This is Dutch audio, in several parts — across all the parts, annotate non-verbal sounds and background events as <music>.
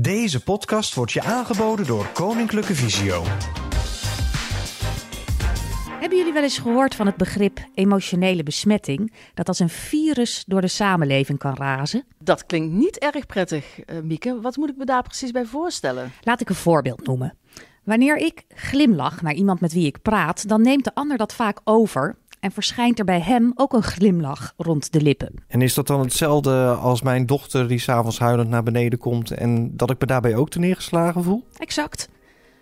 Deze podcast wordt je aangeboden door Koninklijke Visio. Hebben jullie wel eens gehoord van het begrip emotionele besmetting, dat als een virus door de samenleving kan razen? Dat klinkt niet erg prettig, uh, Mieke. Wat moet ik me daar precies bij voorstellen? Laat ik een voorbeeld noemen. Wanneer ik glimlach naar iemand met wie ik praat, dan neemt de ander dat vaak over en verschijnt er bij hem ook een glimlach rond de lippen. En is dat dan hetzelfde als mijn dochter die s'avonds huilend naar beneden komt en dat ik me daarbij ook te neergeslagen voel? Exact.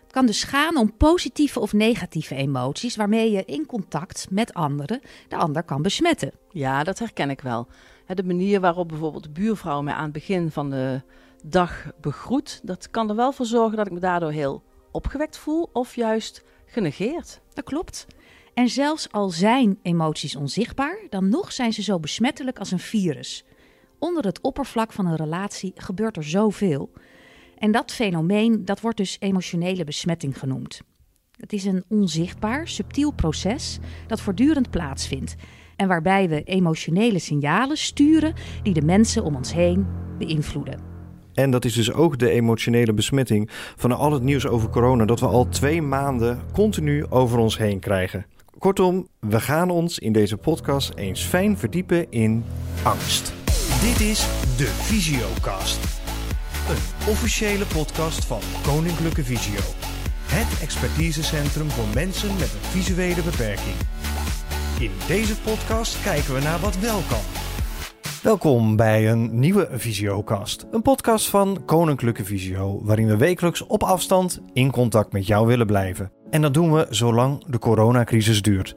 Het kan dus gaan om positieve of negatieve emoties waarmee je in contact met anderen de ander kan besmetten. Ja, dat herken ik wel. De manier waarop bijvoorbeeld de buurvrouw mij aan het begin van de dag begroet, dat kan er wel voor zorgen dat ik me daardoor heel opgewekt voel of juist genegeerd. Dat klopt. En zelfs al zijn emoties onzichtbaar, dan nog zijn ze zo besmettelijk als een virus. Onder het oppervlak van een relatie gebeurt er zoveel. En dat fenomeen dat wordt dus emotionele besmetting genoemd. Het is een onzichtbaar, subtiel proces dat voortdurend plaatsvindt en waarbij we emotionele signalen sturen die de mensen om ons heen beïnvloeden. En dat is dus ook de emotionele besmetting van al het nieuws over corona dat we al twee maanden continu over ons heen krijgen. Kortom, we gaan ons in deze podcast eens fijn verdiepen in angst. Dit is de Visiocast. Een officiële podcast van Koninklijke Visio. Het expertisecentrum voor mensen met een visuele beperking. In deze podcast kijken we naar wat wel kan. Welkom bij een nieuwe Visiocast. Een podcast van Koninklijke Visio, waarin we wekelijks op afstand in contact met jou willen blijven. En dat doen we zolang de coronacrisis duurt.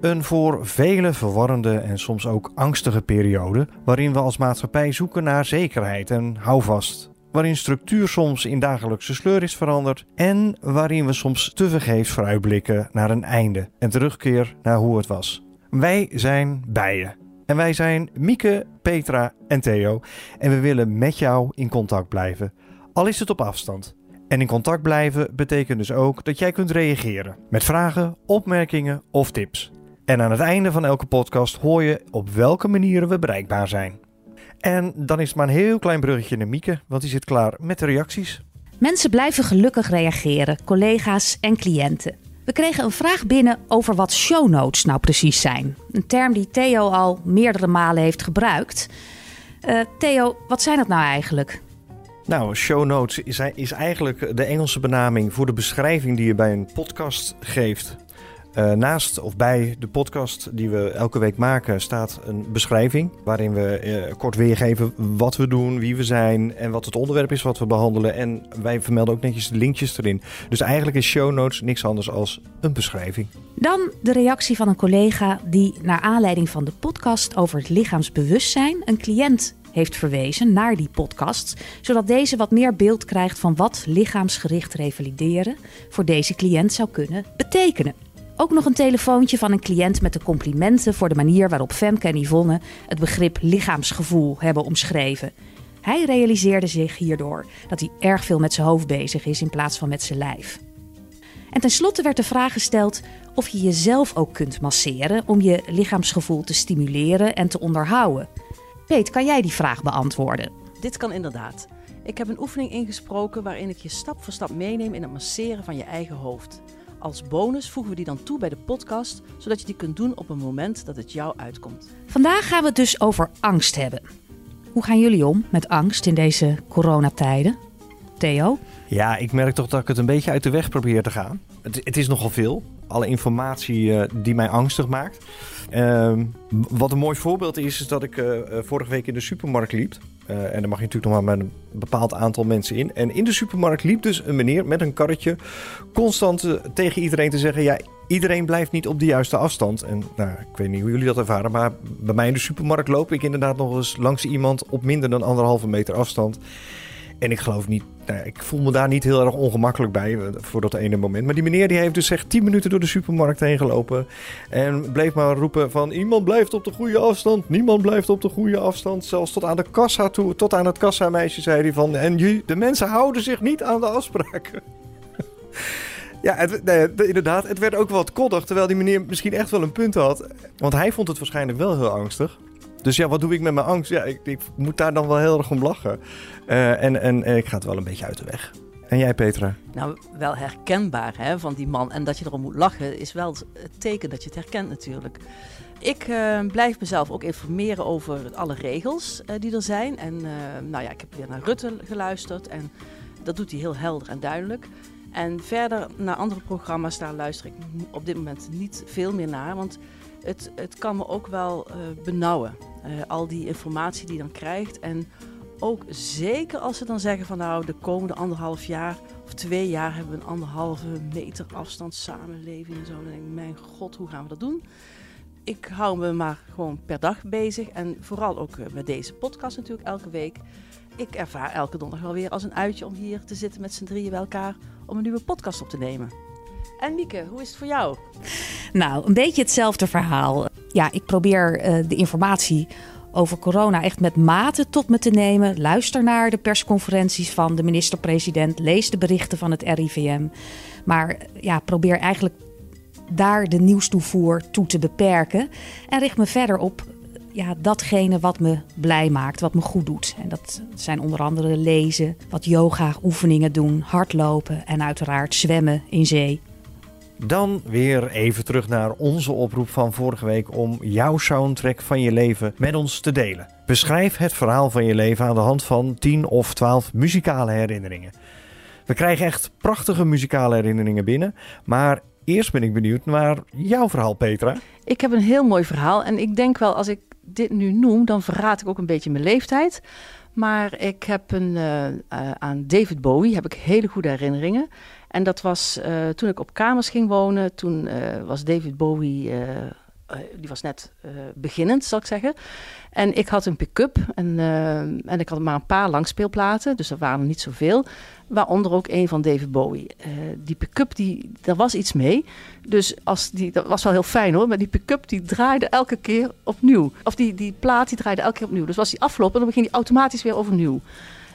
Een voor velen verwarrende en soms ook angstige periode, waarin we als maatschappij zoeken naar zekerheid en houvast. Waarin structuur soms in dagelijkse sleur is veranderd en waarin we soms tevergeefs vooruitblikken naar een einde en terugkeer naar hoe het was. Wij zijn bijen. En wij zijn Mieke, Petra en Theo. En we willen met jou in contact blijven, al is het op afstand. En in contact blijven betekent dus ook dat jij kunt reageren met vragen, opmerkingen of tips. En aan het einde van elke podcast hoor je op welke manieren we bereikbaar zijn. En dan is het maar een heel klein bruggetje naar Mieke, want die zit klaar met de reacties. Mensen blijven gelukkig reageren, collega's en cliënten. We kregen een vraag binnen over wat show notes nou precies zijn. Een term die Theo al meerdere malen heeft gebruikt. Uh, Theo, wat zijn dat nou eigenlijk? Nou, show notes is, is eigenlijk de Engelse benaming voor de beschrijving die je bij een podcast geeft. Uh, naast of bij de podcast die we elke week maken staat een beschrijving waarin we uh, kort weergeven wat we doen, wie we zijn en wat het onderwerp is wat we behandelen. En wij vermelden ook netjes de linkjes erin. Dus eigenlijk is show notes niks anders als een beschrijving. Dan de reactie van een collega die naar aanleiding van de podcast over het lichaamsbewustzijn een cliënt heeft verwezen naar die podcast, zodat deze wat meer beeld krijgt van wat lichaamsgericht revalideren voor deze cliënt zou kunnen betekenen. Ook nog een telefoontje van een cliënt met de complimenten voor de manier waarop Femke en Yvonne het begrip lichaamsgevoel hebben omschreven. Hij realiseerde zich hierdoor dat hij erg veel met zijn hoofd bezig is in plaats van met zijn lijf. En tenslotte werd de vraag gesteld of je jezelf ook kunt masseren om je lichaamsgevoel te stimuleren en te onderhouden. Peet, kan jij die vraag beantwoorden? Dit kan inderdaad. Ik heb een oefening ingesproken waarin ik je stap voor stap meeneem in het masseren van je eigen hoofd. Als bonus voegen we die dan toe bij de podcast, zodat je die kunt doen op een moment dat het jou uitkomt. Vandaag gaan we het dus over angst hebben. Hoe gaan jullie om met angst in deze coronatijden? Theo? Ja, ik merk toch dat ik het een beetje uit de weg probeer te gaan. Het, het is nogal veel. Alle informatie uh, die mij angstig maakt. Uh, wat een mooi voorbeeld is, is dat ik uh, vorige week in de supermarkt liep. En dan mag je natuurlijk nog maar met een bepaald aantal mensen in. En in de supermarkt liep dus een meneer met een karretje constant tegen iedereen te zeggen: Ja, iedereen blijft niet op de juiste afstand. En nou, ik weet niet hoe jullie dat ervaren, maar bij mij in de supermarkt loop ik inderdaad nog eens langs iemand op minder dan anderhalve meter afstand. En ik geloof niet, nou, ik voel me daar niet heel erg ongemakkelijk bij eh, voor dat ene moment. Maar die meneer die heeft dus echt 10 minuten door de supermarkt heen gelopen. En bleef maar roepen van iemand blijft op de goede afstand. Niemand blijft op de goede afstand. Zelfs tot aan de kassa toe, tot aan het kassameisje zei hij van... En de mensen houden zich niet aan de afspraken. <laughs> Ja, het, inderdaad. Het werd ook wat koddig. Terwijl die meneer misschien echt wel een punt had. Want hij vond het waarschijnlijk wel heel angstig. Dus ja, wat doe ik met mijn angst? Ja, ik, ik moet daar dan wel heel erg om lachen. Uh, en, en ik ga het wel een beetje uit de weg. En jij, Petra? Nou, wel herkenbaar hè, van die man. En dat je erom moet lachen is wel het teken dat je het herkent natuurlijk. Ik uh, blijf mezelf ook informeren over alle regels die er zijn. En nou ja, ik heb weer naar Rutte geluisterd en dat doet hij heel helder en duidelijk. En verder naar andere programma's, daar luister ik op dit moment niet veel meer naar. Want het, het kan me ook wel benauwen. al die informatie die je dan krijgt. En ook zeker als ze dan zeggen van nou de komende anderhalf jaar of twee jaar hebben we een anderhalve meter afstand samenleving en zo. Dan denk ik, mijn god, hoe gaan we dat doen? Ik hou me maar gewoon per dag bezig en vooral ook eh, met deze podcast natuurlijk elke week. Ik ervaar elke donderdag wel weer als een uitje om hier te zitten met z'n drieën bij elkaar om een nieuwe podcast op te nemen. En Mieke, hoe is het voor jou? Nou, een beetje hetzelfde verhaal. Ja, ik probeer uh, de informatie over corona echt met mate tot me te nemen. Luister naar de persconferenties van de minister-president. Lees de berichten van het RIVM. Maar ja, probeer eigenlijk daar de nieuwstoevoer toe te beperken. En richt me verder op ja, datgene wat me blij maakt, wat me goed doet. En dat zijn onder andere lezen, wat yoga-oefeningen doen, hardlopen en uiteraard zwemmen in zee. Dan weer even terug naar onze oproep van vorige week om jouw soundtrack van je leven met ons te delen. Beschrijf het verhaal van je leven aan de hand van 10 of 12 muzikale herinneringen. We krijgen echt prachtige muzikale herinneringen binnen, maar eerst ben ik benieuwd naar jouw verhaal, Petra. Ik heb een heel mooi verhaal en ik denk wel als ik dit nu noem, dan verraad ik ook een beetje mijn leeftijd. Maar ik heb een, uh, uh, aan David Bowie heb ik hele goede herinneringen. En dat was uh, toen ik op kamers ging wonen. Toen was David Bowie, die was net beginnend, zal ik zeggen. En ik had een pick-up en, en ik had maar een paar langspeelplaten, dus er waren er niet zoveel. Waaronder ook een van David Bowie. Die pick-up, die, daar was iets mee. Dus als die, dat was wel heel fijn hoor. Maar die pick-up die draaide elke keer opnieuw. Of die, die plaat die draaide elke keer opnieuw. Dus was die afgelopen en dan ging die automatisch weer overnieuw.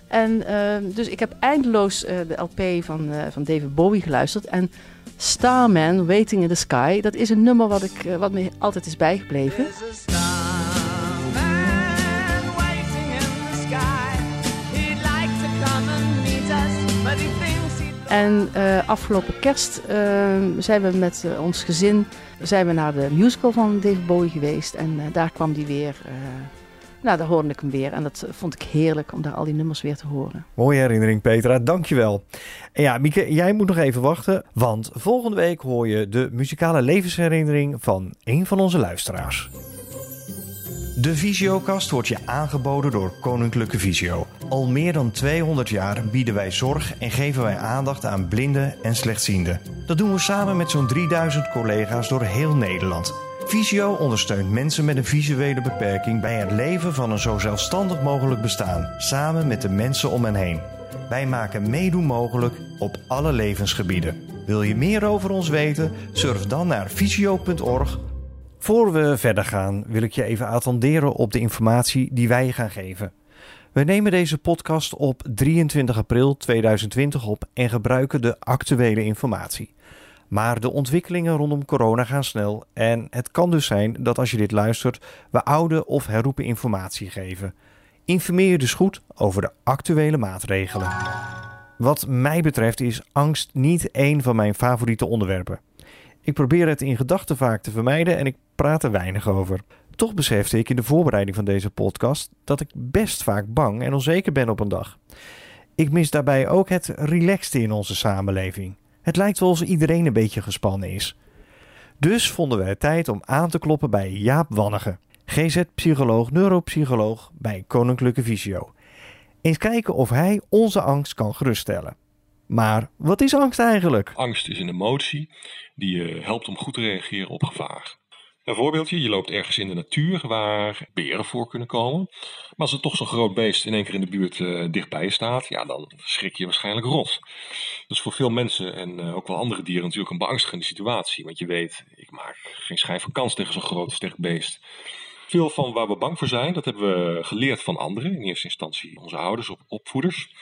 En uh, dus ik heb eindeloos uh, de LP van, van David Bowie geluisterd. En Starman, Waiting in the Sky, dat is een nummer wat, ik, wat me altijd is bijgebleven. En uh, afgelopen kerst uh, zijn we met uh, ons gezin zijn we naar de musical van David Bowie geweest. En daar kwam die weer. Nou, daar hoorde ik hem weer. En dat vond ik heerlijk om daar al die nummers weer te horen. Mooie herinnering, Petra. Dankjewel. En ja, Mieke, jij moet nog even wachten. Want volgende week hoor je de muzikale levensherinnering van een van onze luisteraars. De Visiokast wordt je aangeboden door Koninklijke Visio. Al meer dan 200 jaar bieden wij zorg en geven wij aandacht aan blinden en slechtzienden. Dat doen we samen met zo'n 3000 collega's door heel Nederland. Visio ondersteunt mensen met een visuele beperking bij het leven van een zo zelfstandig mogelijk bestaan, samen met de mensen om hen heen. Wij maken meedoen mogelijk op alle levensgebieden. Wil je meer over ons weten? Surf dan naar visio.org voor we verder gaan, wil ik je even attenderen op de informatie die wij gaan geven. We nemen deze podcast op 23 april 2020 op en gebruiken de actuele informatie. Maar de ontwikkelingen rondom corona gaan snel en het kan dus zijn dat als je dit luistert, we oude of herroepen informatie geven. Informeer je dus goed over de actuele maatregelen. Wat mij betreft is angst niet één van mijn favoriete onderwerpen. Ik probeer het in gedachten vaak te vermijden en ik praat er weinig over. Toch besefte ik in de voorbereiding van deze podcast dat ik best vaak bang en onzeker ben op een dag. Ik mis daarbij ook het relaxte in onze samenleving. Het lijkt wel alsof iedereen een beetje gespannen is. Dus vonden we het tijd om aan te kloppen bij Jaap Wannige, GZ-psycholoog, neuropsycholoog bij Koninklijke Visio. Eens kijken of hij onze angst kan geruststellen. Maar wat is angst eigenlijk? Angst is een emotie die je helpt om goed te reageren op gevaar. Een voorbeeldje, je loopt ergens in de natuur waar beren voor kunnen komen. Maar als er toch zo'n groot beest in één keer in de buurt uh, dichtbij staat, ja, dan schrik je waarschijnlijk rot. Dat is voor veel mensen en uh, ook wel andere dieren natuurlijk een beangstigende situatie. Want je weet, ik maak geen schijn van kans tegen zo'n groot sterk beest. Veel van waar we bang voor zijn, dat hebben we geleerd van anderen. In eerste instantie onze ouders, op opvoeders.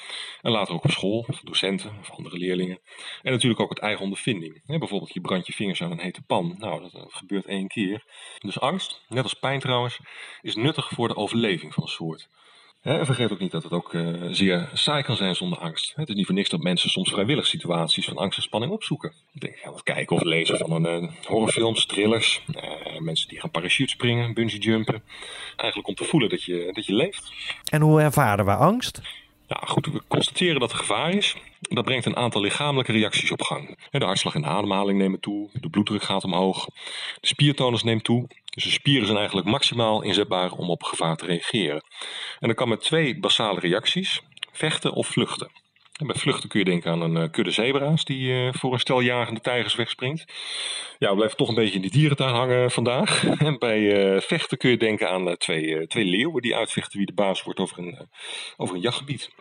En later ook op school, of docenten of andere leerlingen. En natuurlijk ook het eigen ondervinding. bijvoorbeeld, je brandt je vingers aan een hete pan. Nou, dat, dat gebeurt één keer. Dus angst, net als pijn trouwens, is nuttig voor de overleving van een soort. En vergeet ook niet dat het ook uh, zeer saai kan zijn zonder angst. Het is niet voor niks dat mensen soms vrijwillig situaties van angst en spanning opzoeken. Denk aan het kijken of lezen van een uh, horrorfilms, thrillers. Uh, mensen die gaan parachute springen, bungee jumpen. Eigenlijk om te voelen dat je, dat je leeft. En hoe ervaren we angst? Ja, goed, we constateren dat er gevaar is. Dat brengt een aantal lichamelijke reacties op gang. De hartslag en de ademhaling nemen toe, de bloeddruk gaat omhoog, de spiertonus neemt toe. Dus de spieren zijn eigenlijk maximaal inzetbaar om op gevaar te reageren. En dat kan met twee basale reacties, vechten of vluchten. En bij vluchten kun je denken aan een uh, kudde zebra's die uh, voor een stel jagende tijgers wegspringt. Ja, we blijven toch een beetje in die dierentuin hangen vandaag. <laughs> En bij uh, vechten kun je denken aan twee, twee leeuwen die uitvechten wie de baas wordt over een, over een jachtgebied.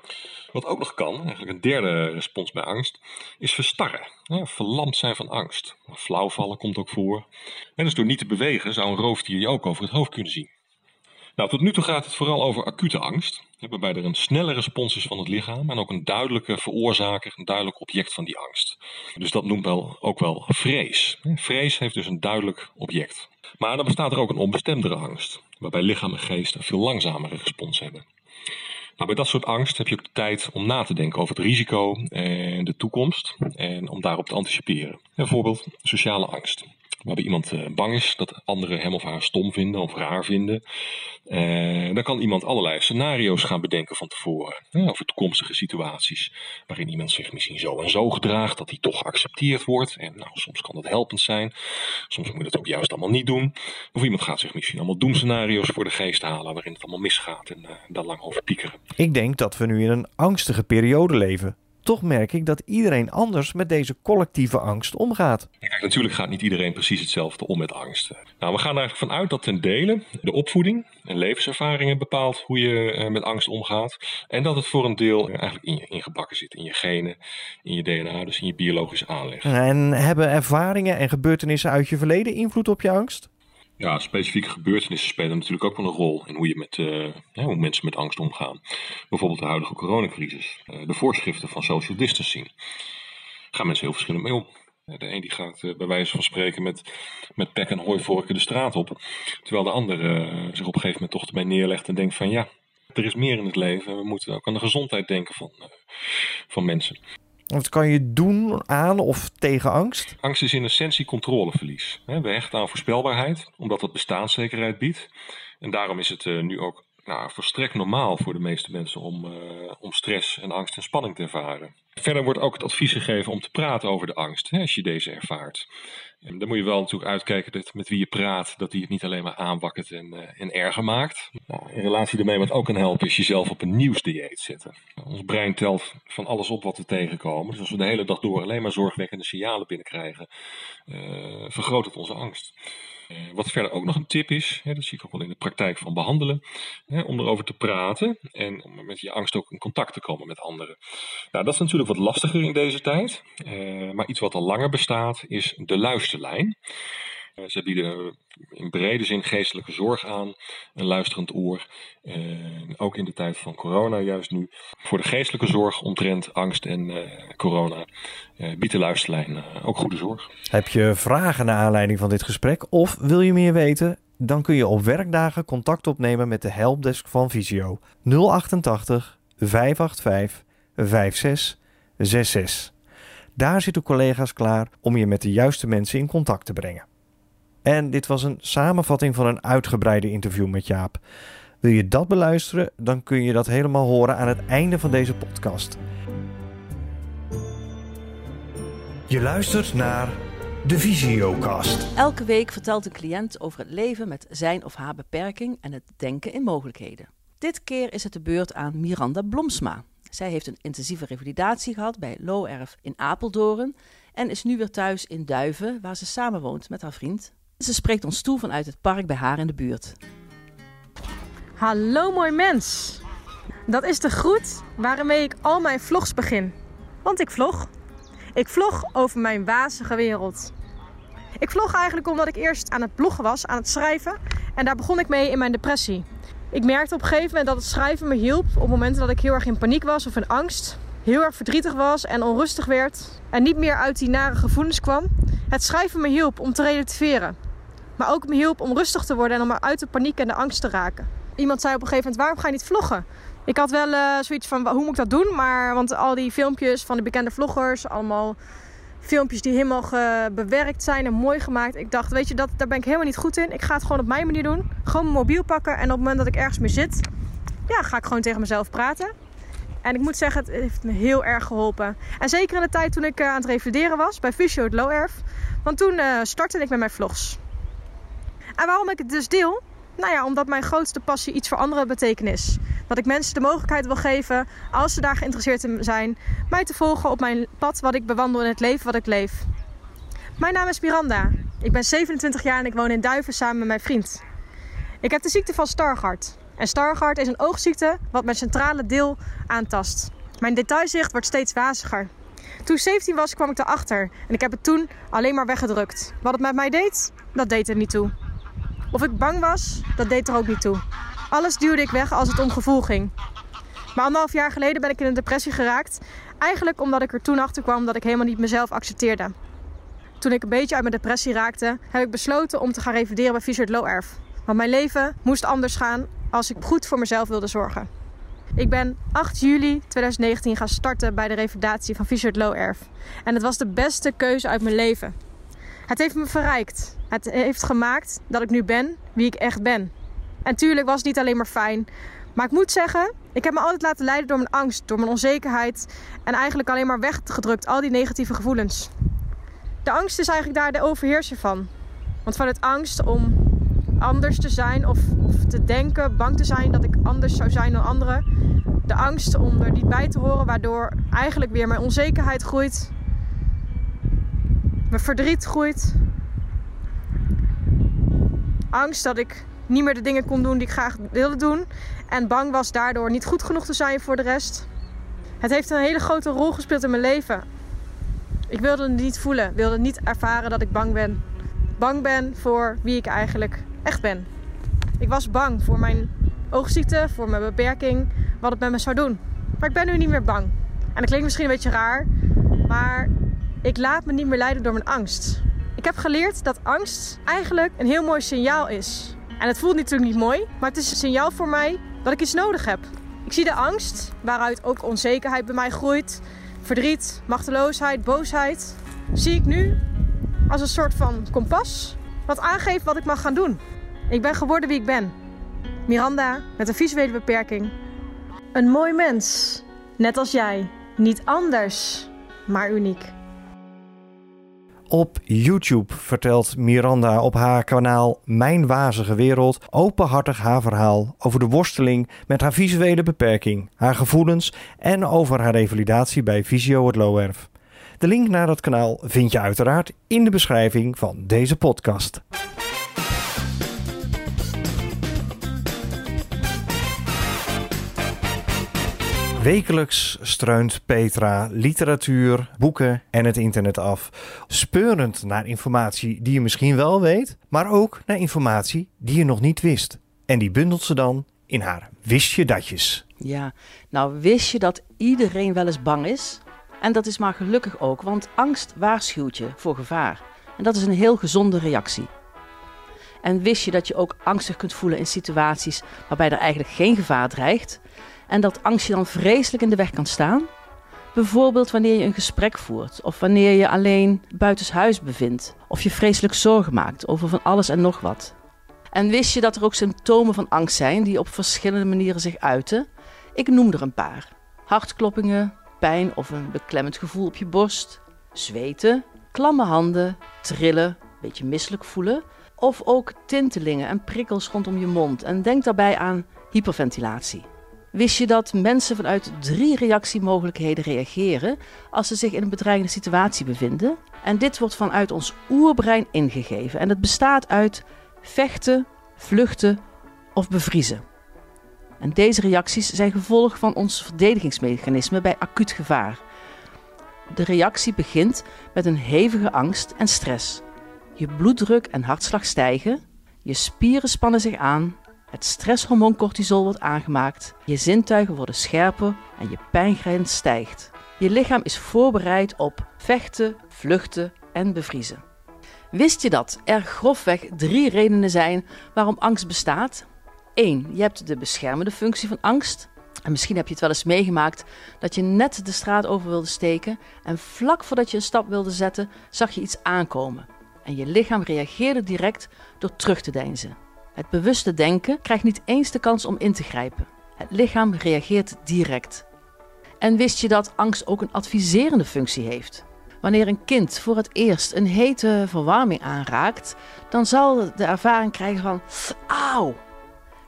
Wat ook nog kan, eigenlijk een derde respons bij angst, is verstarren. Verlamd zijn van angst. Flauwvallen komt ook voor. En dus door niet te bewegen zou een roofdier je ook over het hoofd kunnen zien. Nou, tot nu toe gaat het vooral over acute angst, waarbij er een snelle respons is van het lichaam en ook een duidelijke veroorzaker, een duidelijk object van die angst. Dus dat noemt wel, ook wel vrees. Vrees heeft dus een duidelijk object. Maar dan bestaat er ook een onbestemdere angst, waarbij lichaam en geest een veel langzamere respons hebben. Nou, bij dat soort angst heb je ook de tijd om na te denken over het risico en de toekomst en om daarop te anticiperen. Bijvoorbeeld sociale angst waarbij iemand eh, bang is dat anderen hem of haar stom vinden of raar vinden. Uh, dan kan iemand allerlei scenario's gaan bedenken van tevoren over toekomstige situaties. Waarin iemand zich misschien zo en zo gedraagt dat hij toch geaccepteerd wordt. En nou, soms kan dat helpend zijn. Soms moet je het ook juist allemaal niet doen. Of iemand gaat zich misschien allemaal doemscenario's voor de geest halen waarin het allemaal misgaat en uh, daar lang over piekeren. Ik denk dat we nu in een angstige periode leven. Toch merk ik dat iedereen anders met deze collectieve angst omgaat. Kijk, natuurlijk gaat niet iedereen precies hetzelfde om met angst. Nou, we gaan er eigenlijk vanuit dat ten dele de opvoeding en levenservaringen bepaalt hoe je eh, met angst omgaat. En dat het voor een deel eigenlijk in je ingebakken zit, in je genen, in je DNA, dus in je biologische aanleg. En hebben ervaringen en gebeurtenissen uit je verleden invloed op je angst? Ja, specifieke gebeurtenissen spelen natuurlijk ook wel een rol in hoe, je met, ja, hoe mensen met angst omgaan. Bijvoorbeeld de huidige coronacrisis, uh, de voorschriften van social distancing. Daar gaan mensen heel verschillend mee om. De een die gaat bij wijze van spreken met, met pek en hooivorken de straat op. Terwijl de ander zich op een gegeven moment toch erbij neerlegt en denkt van ja, er is meer in het leven. We moeten ook aan de gezondheid denken van, van mensen. Wat kan je doen aan of tegen angst? Angst is in essentie controleverlies. We hechten aan voorspelbaarheid, omdat dat bestaanszekerheid biedt. En daarom is het eh, nu ook nou, volstrekt normaal voor de meeste mensen om, uh, om stress en angst en spanning te ervaren. Verder wordt ook het advies gegeven om te praten over de angst, hè, als je deze ervaart. En dan moet je wel natuurlijk uitkijken dat met wie je praat, dat die het niet alleen maar aanwakkert en, uh, en erger maakt. Nou, in relatie daarmee wat ook kan helpen, is jezelf op een nieuwsdieet zetten. Ons brein telt van alles op wat we tegenkomen. Dus als we de hele dag door alleen maar zorgwekkende signalen binnenkrijgen, uh, vergroot het onze angst. Uh, wat verder ook nog een tip is, hè, dat zie ik ook wel in de praktijk van behandelen, hè, om erover te praten en om met je angst ook in contact te komen met anderen. Nou, dat is natuurlijk wat lastiger in deze tijd, uh, maar iets wat al langer bestaat is de luisterlijn. Uh, ze bieden in brede zin geestelijke zorg aan, een luisterend oor. ook in de tijd van corona, juist nu. Voor de geestelijke zorg omtrent angst en corona biedt de luisterlijn ook goede zorg. Heb je vragen naar aanleiding van dit gesprek of wil je meer weten? Dan kun je op werkdagen contact opnemen met de helpdesk van Visio 088 585 5666. Daar zitten collega's klaar om je met de juiste mensen in contact te brengen. En dit was een samenvatting van een uitgebreide interview met Jaap. Wil je dat beluisteren, dan kun je dat helemaal horen aan het einde van deze podcast. Je luistert naar de Visiocast. Elke week vertelt een cliënt over het leven met zijn of haar beperking en het denken in mogelijkheden. Dit keer is het de beurt aan Miranda Blomsma. Zij heeft een intensieve revalidatie gehad bij Looerf in Apeldoorn en is nu weer thuis in Duiven, waar ze samenwoont met haar vriend. Ze spreekt ons toe vanuit het park bij haar in de buurt. Hallo mooi mens. Dat is de groet waarmee ik al mijn vlogs begin. Want ik vlog. Ik vlog over mijn wazige wereld. Ik vlog eigenlijk omdat ik eerst aan het bloggen was, aan het schrijven. En daar begon ik mee in mijn depressie. Ik merkte op een gegeven moment dat het schrijven me hielp op momenten dat ik heel erg in paniek was of in angst. Heel erg verdrietig was en onrustig werd. En niet meer uit die nare gevoelens kwam. Het schrijven me hielp om te relativeren. Maar ook me hielp om rustig te worden en om uit de paniek en de angst te raken. Iemand zei op een gegeven moment, waarom ga je niet vloggen? Ik had wel uh, zoiets van, hoe moet ik dat doen? Maar, want al die filmpjes van de bekende vloggers, allemaal filmpjes die helemaal bewerkt zijn en mooi gemaakt. Ik dacht, weet je, dat, daar ben ik helemaal niet goed in. Ik ga het gewoon op mijn manier doen. Gewoon mijn mobiel pakken en op het moment dat ik ergens meer zit, ja, ga ik gewoon tegen mezelf praten. En ik moet zeggen, het heeft me heel erg geholpen. En zeker in de tijd toen ik uh, aan het revalideren was bij Fysio het Low Erf. Want toen uh, startte ik met mijn vlogs. En waarom ik het dus deel? Nou ja, omdat mijn grootste passie iets voor anderen betekenis. Dat ik mensen de mogelijkheid wil geven, als ze daar geïnteresseerd in zijn, mij te volgen op mijn pad wat ik bewandel in het leven wat ik leef. Mijn naam is Miranda. Ik ben 27 jaar en ik woon in Duiven samen met mijn vriend. Ik heb de ziekte van Stargardt. En Stargardt is een oogziekte wat mijn centrale deel aantast. Mijn detailzicht wordt steeds waziger. Toen ik 17 was kwam ik erachter en ik heb het toen alleen maar weggedrukt. Wat het met mij deed, dat deed er niet toe. Of ik bang was, dat deed er ook niet toe. Alles duwde ik weg als het om gevoel ging. Maar anderhalf jaar geleden ben ik in een depressie geraakt. Eigenlijk omdat ik er toen achter kwam dat ik helemaal niet mezelf accepteerde. Toen ik een beetje uit mijn depressie raakte, heb ik besloten om te gaan revalideren bij Fisher Low Erf. Want mijn leven moest anders gaan als ik goed voor mezelf wilde zorgen. Ik ben 8 juli 2019 gaan starten bij de revalidatie van Fisher Low Erf. En het was de beste keuze uit mijn leven. Het heeft me verrijkt. Het heeft gemaakt dat ik nu ben wie ik echt ben. En tuurlijk was het niet alleen maar fijn. Maar ik moet zeggen, ik heb me altijd laten leiden door mijn angst, door mijn onzekerheid. En eigenlijk alleen maar weggedrukt, al die negatieve gevoelens. De angst is eigenlijk daar de overheerser van. Want vanuit angst om anders te zijn of, of te denken, bang te zijn dat ik anders zou zijn dan anderen. De angst om er niet bij te horen, waardoor eigenlijk weer mijn onzekerheid groeit. Mijn verdriet groeit. Angst dat ik niet meer de dingen kon doen die ik graag wilde doen. En bang was daardoor niet goed genoeg te zijn voor de rest. Het heeft een hele grote rol gespeeld in mijn leven. Ik wilde het niet voelen, wilde niet ervaren dat ik bang ben. Bang ben voor wie ik eigenlijk echt ben. Ik was bang voor mijn oogziekte, voor mijn beperking, wat het met me zou doen. Maar ik ben nu niet meer bang. En dat klinkt misschien een beetje raar, maar ik laat me niet meer leiden door mijn angst. Ik heb geleerd dat angst eigenlijk een heel mooi signaal is. En het voelt natuurlijk niet mooi, maar het is een signaal voor mij dat ik iets nodig heb. Ik zie de angst, waaruit ook onzekerheid bij mij groeit, verdriet, machteloosheid, boosheid, zie ik nu als een soort van kompas wat aangeeft wat ik mag gaan doen. Ik ben geworden wie ik ben. Miranda met een visuele beperking. Een mooi mens, net als jij. Niet anders, maar uniek. Op YouTube vertelt Miranda op haar kanaal Mijn Wazige Wereld openhartig haar verhaal over de worsteling met haar visuele beperking, haar gevoelens en over haar revalidatie bij Visio het Loerf. De link naar dat kanaal vind je uiteraard in de beschrijving van deze podcast. Wekelijks streunt Petra literatuur, boeken en het internet af. Speurend naar informatie die je misschien wel weet, maar ook naar informatie die je nog niet wist. En die bundelt ze dan in haar Wist je datjes. Ja, nou wist je dat iedereen wel eens bang is? En dat is maar gelukkig ook, want angst waarschuwt je voor gevaar. En dat is een heel gezonde reactie. En wist je dat je ook angstig kunt voelen in situaties waarbij er eigenlijk geen gevaar dreigt? En dat angst je dan vreselijk in de weg kan staan? Bijvoorbeeld wanneer je een gesprek voert, of wanneer je alleen buitenshuis bevindt, of je vreselijk zorgen maakt over van alles en nog wat. En wist je dat er ook symptomen van angst zijn die op verschillende manieren zich uiten? Ik noem er een paar: hartkloppingen, pijn of een beklemmend gevoel op je borst, zweten, klamme handen, trillen, een beetje misselijk voelen, of ook tintelingen en prikkels rondom je mond. En denk daarbij aan hyperventilatie. Wist je dat mensen vanuit drie reactiemogelijkheden reageren als ze zich in een bedreigende situatie bevinden? En dit wordt vanuit ons oerbrein ingegeven en het bestaat uit vechten, vluchten of bevriezen. En deze reacties zijn gevolg van ons verdedigingsmechanisme bij acuut gevaar. De reactie begint met een hevige angst en stress. Je bloeddruk en hartslag stijgen, je spieren spannen zich aan, het stresshormoon cortisol wordt aangemaakt, je zintuigen worden scherper en je pijngrens stijgt. Je lichaam is voorbereid op vechten, vluchten en bevriezen. Wist je dat er grofweg drie redenen zijn waarom angst bestaat? 1. Je hebt de beschermende functie van angst. En misschien heb je het wel eens meegemaakt dat je net de straat over wilde steken en vlak voordat je een stap wilde zetten, zag je iets aankomen. En je lichaam reageerde direct door terug te deinzen. Het bewuste denken krijgt niet eens de kans om in te grijpen. Het lichaam reageert direct. En wist je dat angst ook een adviserende functie heeft? Wanneer een kind voor het eerst een hete verwarming aanraakt, dan zal de ervaring krijgen van auw.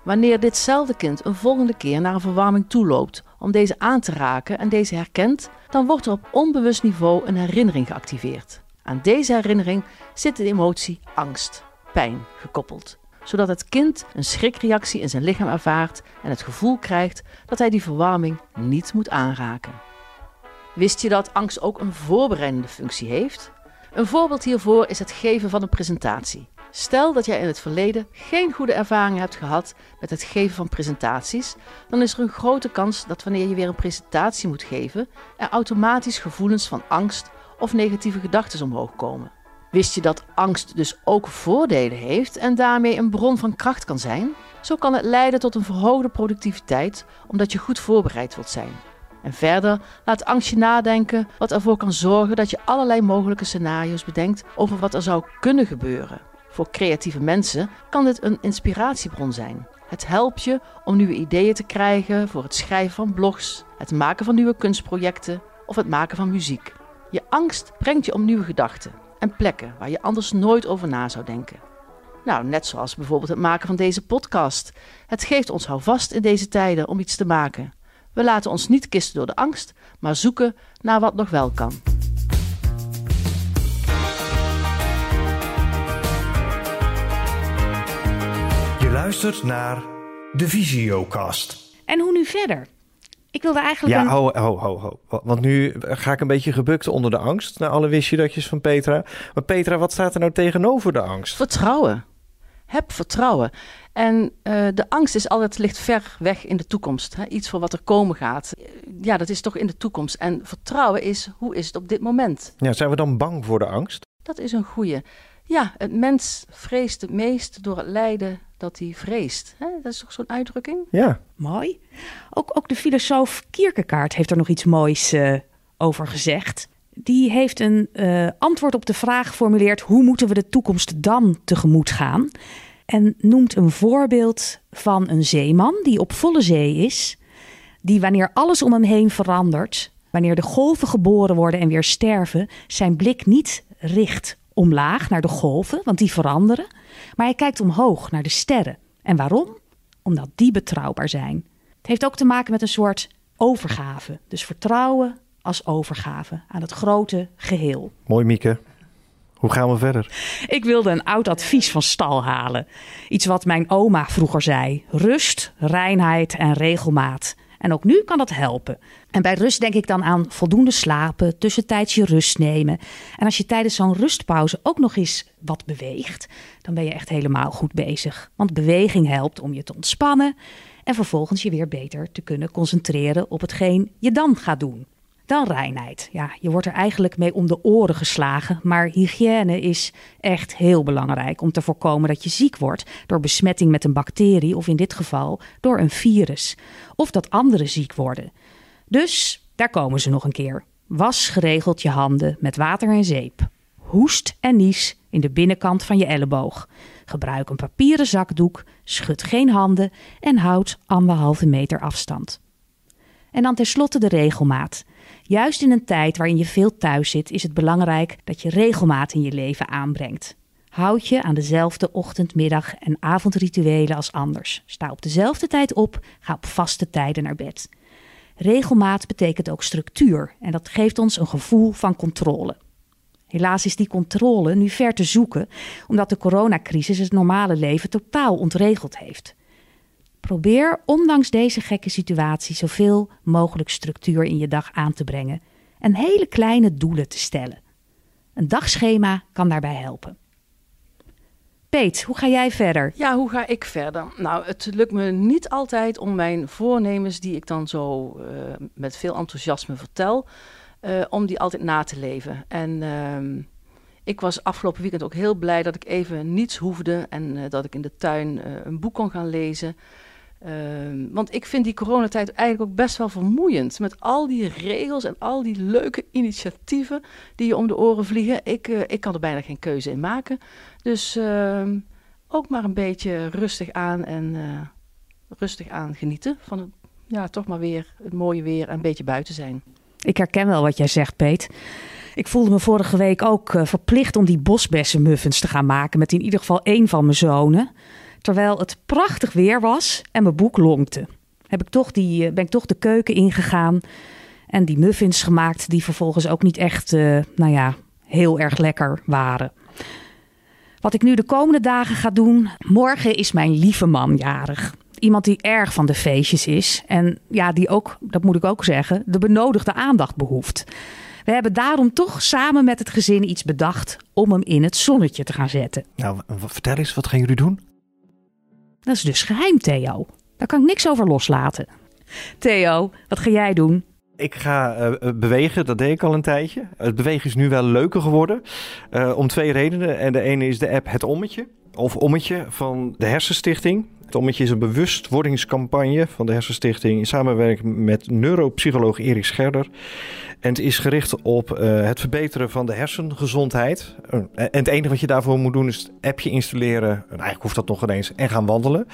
Wanneer ditzelfde kind een volgende keer naar een verwarming toeloopt om deze aan te raken en deze herkent, dan wordt er op onbewust niveau een herinnering geactiveerd. Aan deze herinnering zit de emotie angst, pijn gekoppeld, zodat het kind een schrikreactie in zijn lichaam ervaart en het gevoel krijgt dat hij die verwarming niet moet aanraken. Wist je dat angst ook een voorbereidende functie heeft? Een voorbeeld hiervoor is het geven van een presentatie. Stel dat jij in het verleden geen goede ervaringen hebt gehad met het geven van presentaties, dan is er een grote kans dat wanneer je weer een presentatie moet geven, er automatisch gevoelens van angst of negatieve gedachten omhoog komen. Wist je dat angst dus ook voordelen heeft en daarmee een bron van kracht kan zijn? Zo kan het leiden tot een verhoogde productiviteit omdat je goed voorbereid wilt zijn. En verder laat angst je nadenken wat ervoor kan zorgen dat je allerlei mogelijke scenario's bedenkt over wat er zou kunnen gebeuren. Voor creatieve mensen kan dit een inspiratiebron zijn. Het helpt je om nieuwe ideeën te krijgen voor het schrijven van blogs, het maken van nieuwe kunstprojecten of het maken van muziek. Je angst brengt je om nieuwe gedachten en plekken waar je anders nooit over na zou denken. Nou, net zoals bijvoorbeeld het maken van deze podcast. Het geeft ons houvast in deze tijden om iets te maken. We laten ons niet kisten door de angst, maar zoeken naar wat nog wel kan. Je luistert naar de Visiocast. En hoe nu verder? Ik wilde eigenlijk. Ja, een- ho, ho, ho, ho. Want nu ga ik een beetje gebukt onder de angst. Na alle wistje-datjes van Petra. Maar Petra, wat staat er nou tegenover de angst? Vertrouwen. Heb vertrouwen. En eh, de angst is altijd ligt ver weg in de toekomst. Hè? Iets voor wat er komen gaat. Ja, dat is toch in de toekomst. En vertrouwen is hoe is het op dit moment. Ja, zijn we dan bang voor de angst? Dat is een goeie. Ja, het mens vreest het meest door het lijden dat hij vreest. Hè? Dat is toch zo'n uitdrukking? Ja. Mooi. Ook, ook de filosoof Kierkegaard heeft er nog iets moois eh, over gezegd. Die heeft een eh, antwoord op de vraag geformuleerd: hoe moeten we de toekomst dan tegemoet gaan? En noemt een voorbeeld van een zeeman die op volle zee is, die wanneer alles om hem heen verandert, wanneer de golven geboren worden en weer sterven, zijn blik niet richt omlaag naar de golven, want die veranderen, maar hij kijkt omhoog naar de sterren. En waarom? Omdat die betrouwbaar zijn. Het heeft ook te maken met een soort overgave. Dus vertrouwen als overgave aan het grote geheel. Mooi, Mieke. Hoe gaan we verder? Ik wilde een oud advies van stal halen. Iets wat mijn oma vroeger zei: rust, reinheid en regelmaat. En ook nu kan dat helpen. En bij rust denk ik dan aan voldoende slapen, tussentijds je rust nemen. En als je tijdens zo'n rustpauze ook nog eens wat beweegt, dan ben je echt helemaal goed bezig. Want beweging helpt om je te ontspannen en vervolgens je weer beter te kunnen concentreren op hetgeen je dan gaat doen. Dan reinheid. Ja, je wordt er eigenlijk mee om de oren geslagen. Maar hygiëne is echt heel belangrijk om te voorkomen dat je ziek wordt door besmetting met een bacterie of in dit geval door een virus. Of dat anderen ziek worden. Dus daar komen ze nog een keer. Was geregeld je handen met water en zeep. Hoest en nies in de binnenkant van je elleboog. Gebruik een papieren zakdoek, schud geen handen en houd anderhalve meter afstand. En dan tenslotte de regelmaat. Juist in een tijd waarin je veel thuis zit, is het belangrijk dat je regelmaat in je leven aanbrengt. Houd je aan dezelfde ochtend, middag en avondrituelen als anders. Sta op dezelfde tijd op, ga op vaste tijden naar bed. Regelmaat betekent ook structuur en dat geeft ons een gevoel van controle. Helaas is die controle nu ver te zoeken, omdat de coronacrisis het normale leven totaal ontregeld heeft. Probeer ondanks deze gekke situatie zoveel mogelijk structuur in je dag aan te brengen en hele kleine doelen te stellen. Een dagschema kan daarbij helpen. Peet, hoe ga jij verder? Ja, hoe ga ik verder? Nou, het lukt me niet altijd om mijn voornemens, die ik dan zo uh, met veel enthousiasme vertel, uh, om die altijd na te leven. En uh, ik was afgelopen weekend ook heel blij dat ik even niets hoefde en uh, dat ik in de tuin een boek kon gaan lezen. Ehm, want ik vind die coronatijd eigenlijk ook best wel vermoeiend. Met al die regels en al die leuke initiatieven die je om de oren vliegen. Ik, uh, ik kan er bijna geen keuze in maken. Dus uh, ook maar een beetje rustig aan en uh, rustig aan genieten van ja, toch maar weer het mooie weer en een beetje buiten zijn. Ik herken wel wat jij zegt, Peet. Ik voelde me vorige week ook uh, verplicht om die bosbessenmuffins te gaan maken met in ieder geval één van mijn zonen. Terwijl het prachtig weer was en mijn boek lonkte. Heb ik toch die, ben ik toch de keuken ingegaan en die muffins gemaakt die vervolgens ook niet echt, uh, nou ja, heel erg lekker waren. Wat ik nu de komende dagen ga doen, morgen is mijn lieve man jarig. Iemand die erg van de feestjes is en ja, die ook, dat moet ik ook zeggen, de benodigde aandacht behoeft. We hebben daarom toch samen met het gezin iets bedacht om hem in het zonnetje te gaan zetten. Nou, vertel eens, wat gaan jullie doen? Dat is dus geheim, Theo. Daar kan ik niks over loslaten. Theo, wat ga jij doen? Ik ga uh, bewegen, dat deed ik al een tijdje. Het bewegen is nu wel leuker geworden. Uh, om twee redenen. En de ene is de app Het Ommetje. Of Ommetje van de Hersenstichting. Het Ommetje is een bewustwordingscampagne van de Hersenstichting in samenwerking met neuropsycholoog Erik Scherder. En het is gericht op uh, het verbeteren van de hersengezondheid. En het enige wat je daarvoor moet doen is het appje installeren. En eigenlijk hoeft dat nog ineens. En gaan wandelen.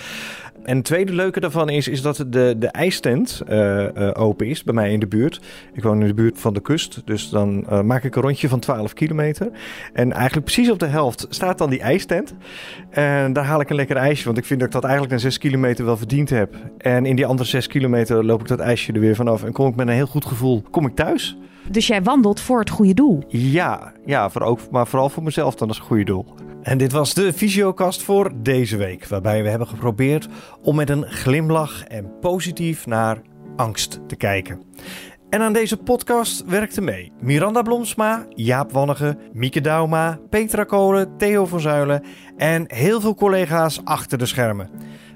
En het tweede leuke daarvan is, is dat de, de ijstent uh, open is bij mij in de buurt. Ik woon in de buurt van de kust. Dus dan maak ik een rondje van 12 kilometer. En eigenlijk precies op de helft staat dan die ijstent. En daar haal ik een lekker ijsje. Want ik vind dat ik dat eigenlijk na 6 kilometer wel verdiend heb. En in die andere 6 kilometer loop ik dat ijsje er weer vanaf. En kom ik met een heel goed gevoel kom ik thuis. Dus jij wandelt voor het goede doel? Ja, ja voor ook, maar vooral voor mezelf dan als goede doel. En dit was de Visiokast voor deze week, waarbij we hebben geprobeerd om met een glimlach en positief naar angst te kijken. En aan deze podcast werkten mee Miranda Blomsma, Jaap Wannige, Mieke Dauma, Petra Kolen, Theo van Zuilen en heel veel collega's achter de schermen.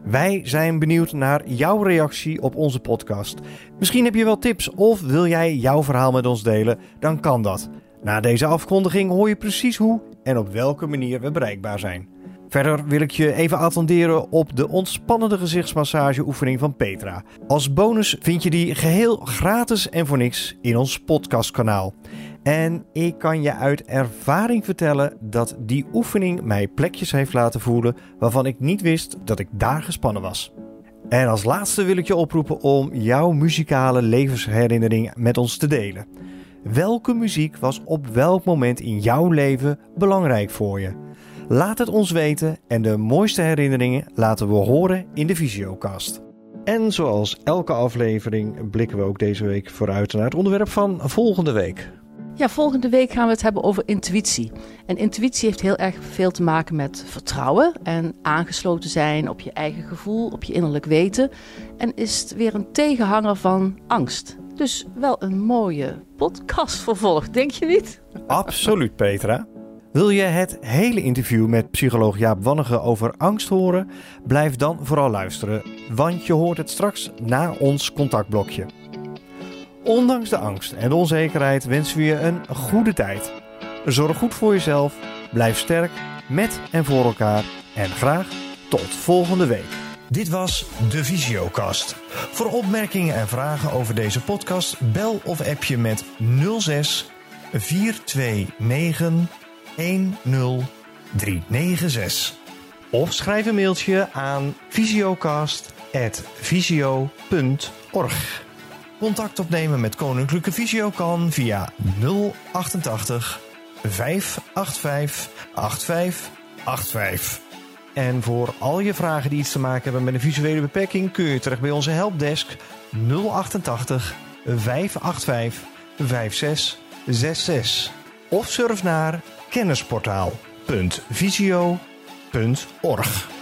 Wij zijn benieuwd naar jouw reactie op onze podcast. Misschien heb je wel tips of wil jij jouw verhaal met ons delen? Dan kan dat. Na deze afkondiging hoor je precies hoe en op welke manier we bereikbaar zijn. Verder wil ik je even attenderen op de ontspannende gezichtsmassageoefening van Petra. Als bonus vind je die geheel gratis en voor niks in ons podcastkanaal. En ik kan je uit ervaring vertellen dat die oefening mij plekjes heeft laten voelen waarvan ik niet wist dat ik daar gespannen was. En als laatste wil ik je oproepen om jouw muzikale levensherinnering met ons te delen. Welke muziek was op welk moment in jouw leven belangrijk voor je? Laat het ons weten en de mooiste herinneringen laten we horen in de Visiocast. En zoals elke aflevering blikken we ook deze week vooruit naar het onderwerp van volgende week. Ja, volgende week gaan we het hebben over intuïtie. En intuïtie heeft heel erg veel te maken met vertrouwen en aangesloten zijn op je eigen gevoel, op je innerlijk weten. En is weer een tegenhanger van angst. Dus wel een mooie podcast vervolg, denk je niet? Absoluut, Petra. Wil je het hele interview met psycholoog Jaap Wannige over angst horen? Blijf dan vooral luisteren, want je hoort het straks na ons contactblokje. Ondanks de angst en de onzekerheid wensen we je een goede tijd. Zorg goed voor jezelf, blijf sterk met en voor elkaar en graag tot volgende week. Dit was de Visiocast. Voor opmerkingen en vragen over deze podcast bel of app je met 06 429 10396. Of schrijf een mailtje aan visiocast.visio.org. Contact opnemen met Koninklijke Visio kan via 088 585 8585. En voor al je vragen die iets te maken hebben met een visuele beperking kun je terecht bij onze helpdesk 088 585 5666. Of surf naar kennisportaal.visio.org.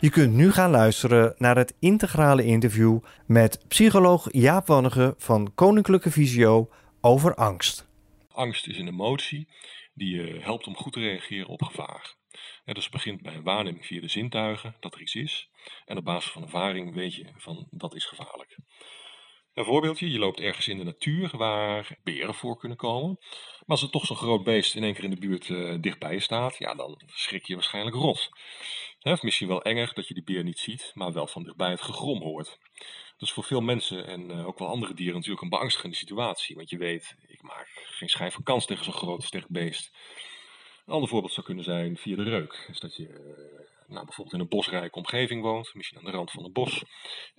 Je kunt nu gaan luisteren naar het integrale interview met psycholoog Jaap Wannige van Koninklijke Visio over angst. Angst is een emotie die je helpt om goed te reageren op gevaar. dus het begint bij een waarneming via de zintuigen dat er iets is. En op basis van ervaring weet je van dat is gevaarlijk. Een voorbeeldje, je loopt ergens in de natuur waar beren voor kunnen komen. Maar als er toch zo'n groot beest in één keer in de buurt uh, dichtbij staat, ja, dan schrik je waarschijnlijk rot. Of misschien wel enger dat je die beer niet ziet, maar wel van dichtbij het gegrom hoort. Dat is voor veel mensen en uh, ook wel andere dieren natuurlijk een beangstigende situatie. Want je weet, ik maak geen schijn van kans tegen zo'n groot sterk beest. Een ander voorbeeld zou kunnen zijn via de reuk. Is dat je uh, nou, bijvoorbeeld in een bosrijke omgeving woont, misschien aan de rand van een bos.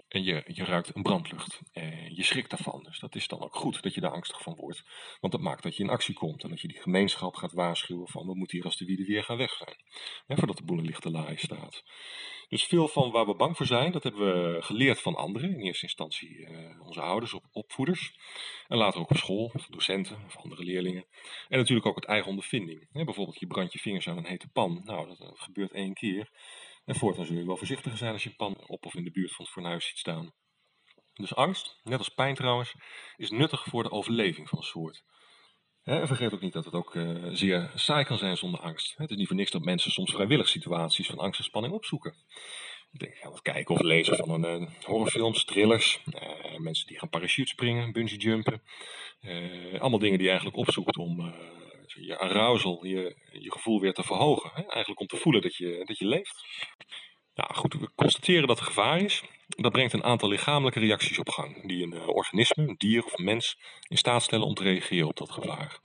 En je, je ruikt een brandlucht. En je schrikt daarvan. Dus dat is dan ook goed dat je daar angstig van wordt. Want dat maakt dat je in actie komt. En dat je die gemeenschap gaat waarschuwen van we moeten hier als de wieden weer gaan weg zijn. Voordat de boel in lichte laai staat. Dus veel van waar we bang voor zijn, dat hebben we geleerd van anderen. In eerste instantie uh, onze ouders, op, opvoeders. En later ook op school, of docenten of andere leerlingen. En natuurlijk ook het eigen ondervinding. Bijvoorbeeld je brandt je vingers aan een hete pan. Nou, dat, dat gebeurt één keer. En voortaan zul je wel voorzichtiger zijn als je een pan op of in de buurt van het fornuis ziet staan. Dus angst, net als pijn trouwens, is nuttig voor de overleving van een soort. En vergeet ook niet dat het ook uh, zeer saai kan zijn zonder angst. Het is niet voor niks dat mensen soms vrijwillig situaties van angst en spanning opzoeken. Ik denk aan het kijken of lezen van een uh, horrorfilms, thrillers, uh, mensen die gaan parachute springen, bungee jumpen. allemaal dingen die je eigenlijk opzoekt om je arousal, je, je gevoel weer te verhogen. Hè? Eigenlijk om te voelen dat je, dat je leeft. Nou goed, we constateren dat er gevaar is. Dat brengt een aantal lichamelijke reacties op gang, die een organisme, een dier of een mens, in staat stellen om te reageren op dat gevaar.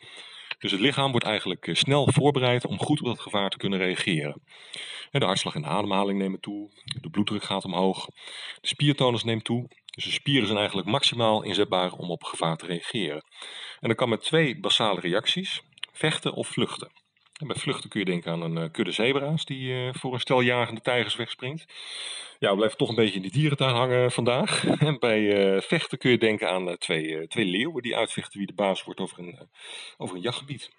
Dus het lichaam wordt eigenlijk snel voorbereid om goed op dat gevaar te kunnen reageren. De hartslag en de ademhaling nemen toe, de bloeddruk gaat omhoog, de spiertonus neemt toe. Dus de spieren zijn eigenlijk maximaal inzetbaar om op gevaar te reageren. En dat kan met twee basale reacties, vechten of vluchten. En bij vluchten kun je denken aan een uh, kudde zebra's die uh, voor een stel jagende tijgers wegspringt. Ja, we blijven toch een beetje in die dierentuin hangen vandaag. <laughs> En bij uh, vechten kun je denken aan twee, twee leeuwen die uitvechten wie de baas wordt over een, over een jachtgebied.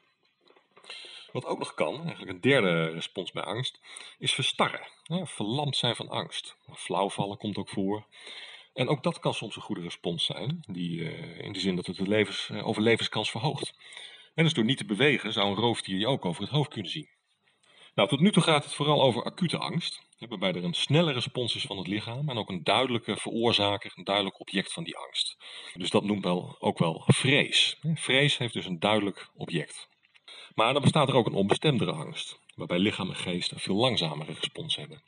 Wat ook nog kan, eigenlijk een derde respons bij angst, is verstarren. Ja, verlamd zijn van angst. Flauwvallen komt ook voor. En ook dat kan soms een goede respons zijn, die, in de zin dat het de levens, overlevenskans verhoogt. En dus door niet te bewegen zou een roofdier je ook over het hoofd kunnen zien. Nou, tot nu toe gaat het vooral over acute angst, waarbij er een snelle respons is van het lichaam en ook een duidelijke veroorzaker, een duidelijk object van die angst. Dus dat noemt wel, ook wel vrees. Vrees heeft dus een duidelijk object. Maar dan bestaat er ook een onbestemdere angst, waarbij lichaam en geest een veel langzamere respons hebben.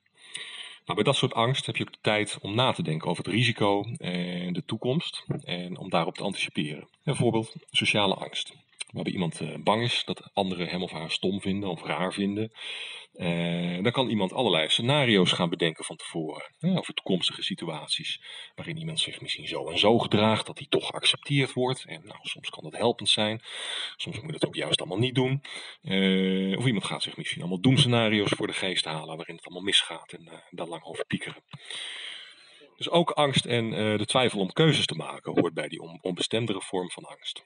Nou, bij dat soort angst heb je ook de tijd om na te denken over het risico en de toekomst en om daarop te anticiperen. Bijvoorbeeld sociale angst waarbij iemand uh, bang is dat anderen hem of haar stom vinden of raar vinden. Uh, dan kan iemand allerlei scenario's gaan bedenken van tevoren. Hè, over toekomstige situaties. Waarin iemand zich misschien zo en zo gedraagt dat hij toch geaccepteerd wordt. En nou, soms kan dat helpend zijn. Soms moet je dat ook juist allemaal niet doen. Uh, of iemand gaat zich misschien allemaal doemscenario's voor de geest halen. Waarin het allemaal misgaat en daar lang over piekeren. Dus ook angst en de twijfel om keuzes te maken hoort bij die onbestemdere vorm van angst.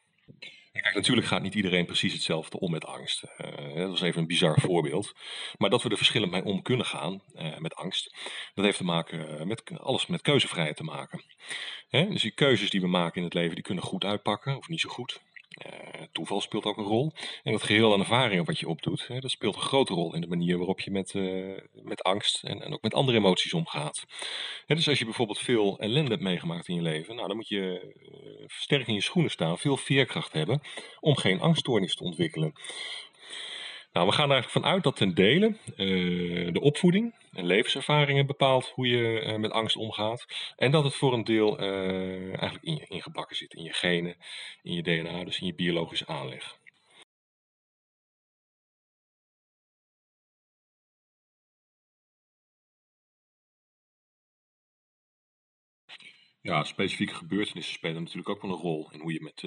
Kijk, natuurlijk gaat niet iedereen precies hetzelfde om met angst. Uh, dat was even een bizar voorbeeld. Maar dat we er verschillend mee om kunnen gaan uh, met angst, dat heeft te maken met alles met keuzevrijheid te maken. Hè? Dus die keuzes die we maken in het leven, die kunnen goed uitpakken of niet zo goed. Uh, toeval speelt ook een rol. En het geheel aan ervaringen wat je opdoet, hè, dat speelt een grote rol in de manier waarop je met, uh, met angst en, en ook met andere emoties omgaat. Dus als je bijvoorbeeld veel ellende hebt meegemaakt in je leven, nou, dan moet je uh, sterk in je schoenen staan, veel veerkracht hebben om geen angststoornis te ontwikkelen. Nou, we gaan er eigenlijk vanuit dat ten dele uh, de opvoeding en levenservaringen bepaalt hoe je uh, met angst omgaat. En dat het voor een deel uh, eigenlijk in ingebakken zit, in je genen, in je DNA, dus in je biologische aanleg. Ja, specifieke gebeurtenissen spelen natuurlijk ook wel een rol in hoe, je met,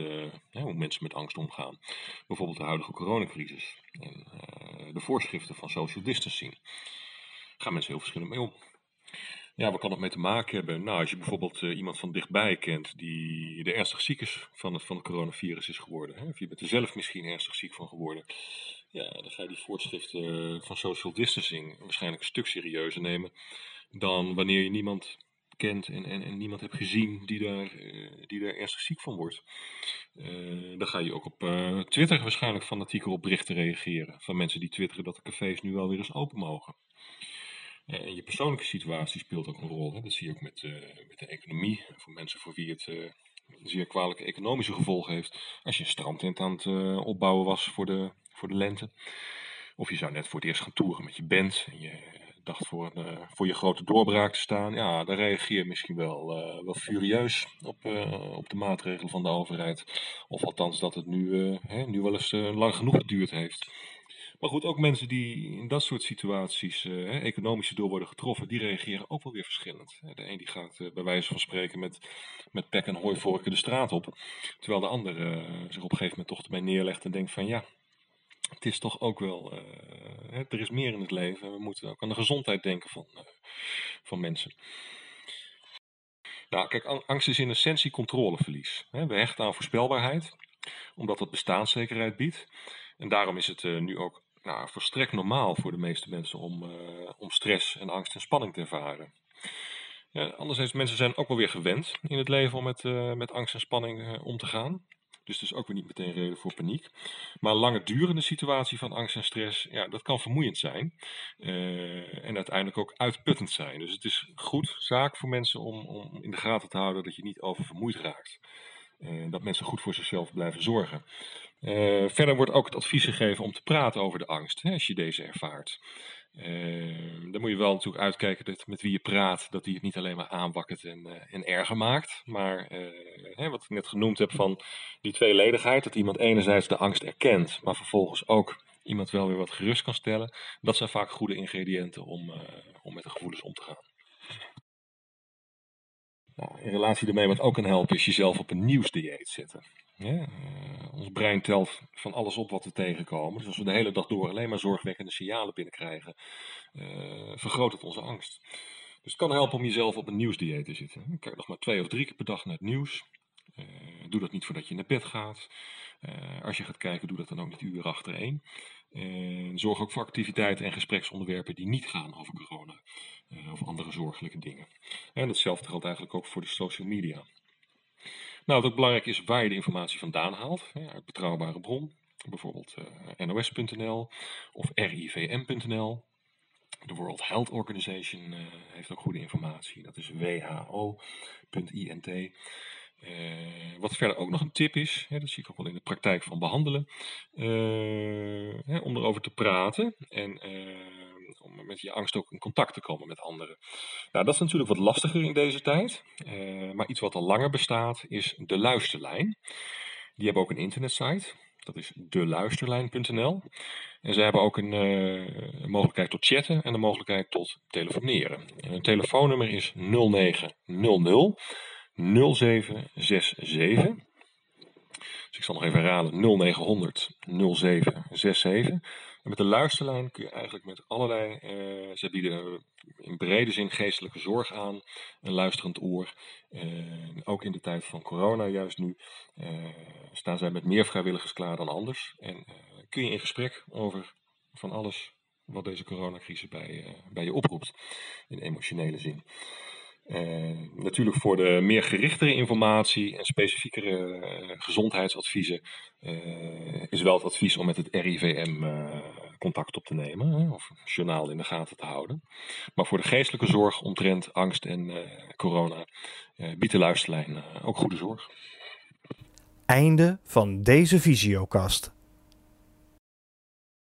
ja, hoe mensen met angst omgaan. Bijvoorbeeld de huidige coronacrisis en uh, de voorschriften van social distancing. Daar gaan mensen heel verschillend mee om. Ja, wat kan het mee te maken hebben? Nou, als je bijvoorbeeld uh, iemand van dichtbij kent die er ernstig ziek is van het, van het coronavirus is geworden. Hè? Of je bent er zelf misschien ernstig ziek van geworden. Ja, dan ga je die voorschriften van social distancing waarschijnlijk een stuk serieuzer nemen dan wanneer je niemand kent en, en, niemand hebt gezien die daar, die daar ernstig ziek van wordt. dan ga je ook op Twitter waarschijnlijk fanatiek op berichten reageren. Van mensen die twitteren dat de cafés nu wel weer eens open mogen. En je persoonlijke situatie speelt ook een rol. Hè. Dat zie je ook met, met de economie. Voor mensen voor wie het zeer kwalijke economische gevolgen heeft. Als je een strandtent aan het opbouwen was voor de, voor de lente. Of je zou net voor het eerst gaan toeren met je band. En je dacht voor, uh, voor je grote doorbraak te staan. Ja, dan reageer je misschien wel, uh, wel furieus op, uh, op de maatregelen van de overheid. Of althans dat het nu, hè, nu wel eens lang genoeg geduurd heeft. Maar goed, ook mensen die in dat soort situaties hè, economisch door worden getroffen, die reageren ook wel weer verschillend. De een die gaat bij wijze van spreken met, met pek en hooivorken de straat op. Terwijl de ander zich op een gegeven moment toch ermee neerlegt en denkt van ja, het is toch ook wel, uh, er is meer in het leven. We moeten ook aan de gezondheid denken van, uh, van mensen. Nou, kijk, angst is in essentie controleverlies. We hechten aan voorspelbaarheid, omdat dat bestaanszekerheid biedt. En daarom is het uh, nu ook nou, volstrekt normaal voor de meeste mensen om, om stress en angst en spanning te ervaren. Ja, anderzijds, mensen zijn ook wel weer gewend in het leven om met, met angst en spanning om te gaan. Dus dus ook weer niet meteen reden voor paniek. Maar een lange durende situatie van angst en stress, ja, dat kan vermoeiend zijn. Uh, en uiteindelijk ook uitputtend zijn. Dus het is goed zaak voor mensen om, om in de gaten te houden dat je niet oververmoeid raakt. Uh, dat mensen goed voor zichzelf blijven zorgen. Uh, verder wordt ook het advies gegeven om te praten over de angst, hè, als je deze ervaart. Uh, dan moet je wel natuurlijk uitkijken dat met wie je praat, dat die het niet alleen maar aanwakkert en, uh, en erger maakt. Maar uh, hè, wat ik net genoemd heb van die tweeledigheid, dat iemand enerzijds de angst erkent, maar vervolgens ook iemand wel weer wat gerust kan stellen. Dat zijn vaak goede ingrediënten om, om met de gevoelens om te gaan. Nou, in relatie daarmee wat ook kan helpen is jezelf op een nieuwsdieet zetten. Ja, uh, ons brein telt van alles op wat we tegenkomen. Dus als we de hele dag door alleen maar zorgwekkende signalen binnenkrijgen, uh, vergroot het onze angst. Dus het kan helpen om jezelf op een nieuwsdieet te zitten. Kijk nog maar twee of drie keer per dag naar het nieuws. Uh, doe dat niet voordat je naar bed gaat. als je gaat kijken, doe dat dan ook niet uren achtereen. Zorg ook voor activiteiten en gespreksonderwerpen die niet gaan over corona of andere zorgelijke dingen. En hetzelfde geldt eigenlijk ook voor de social media. Nou, wat ook belangrijk is waar je de informatie vandaan haalt. Uit betrouwbare bron, bijvoorbeeld uh, nos.nl of rivm.nl. De World Health Organization heeft ook goede informatie. Dat is who.int. Uh, eh, wat verder ook nog een tip is, hè, dat zie ik ook wel in de praktijk van behandelen, hè, om erover te praten en om met je angst ook in contact te komen met anderen. Nou, dat is natuurlijk wat lastiger in deze tijd. Uh, maar iets wat al langer bestaat is de luisterlijn. Die hebben ook een internetsite. Dat is deluisterlijn.nl. En ze hebben ook een, uh, mogelijkheid tot chatten en een mogelijkheid tot telefoneren. En hun telefoonnummer is 0900 0767. Dus ik zal nog even herhalen: 0900 0767 met de luisterlijn kun je eigenlijk met allerlei, uh, ze bieden in brede zin geestelijke zorg aan, een luisterend oor. Ook in de tijd van corona, juist nu, uh, staan zij met meer vrijwilligers klaar dan anders. En kun je in gesprek over van alles wat deze coronacrisis bij, bij je oproept, in emotionele zin. Uh, natuurlijk voor de meer gerichtere informatie en specifiekere uh, gezondheidsadviezen uh, is wel het advies om met het RIVM contact op te nemen hè, of een journaal in de gaten te houden. Maar voor de geestelijke zorg omtrent angst en corona biedt de luisterlijn ook goede zorg. Einde van deze visiokast.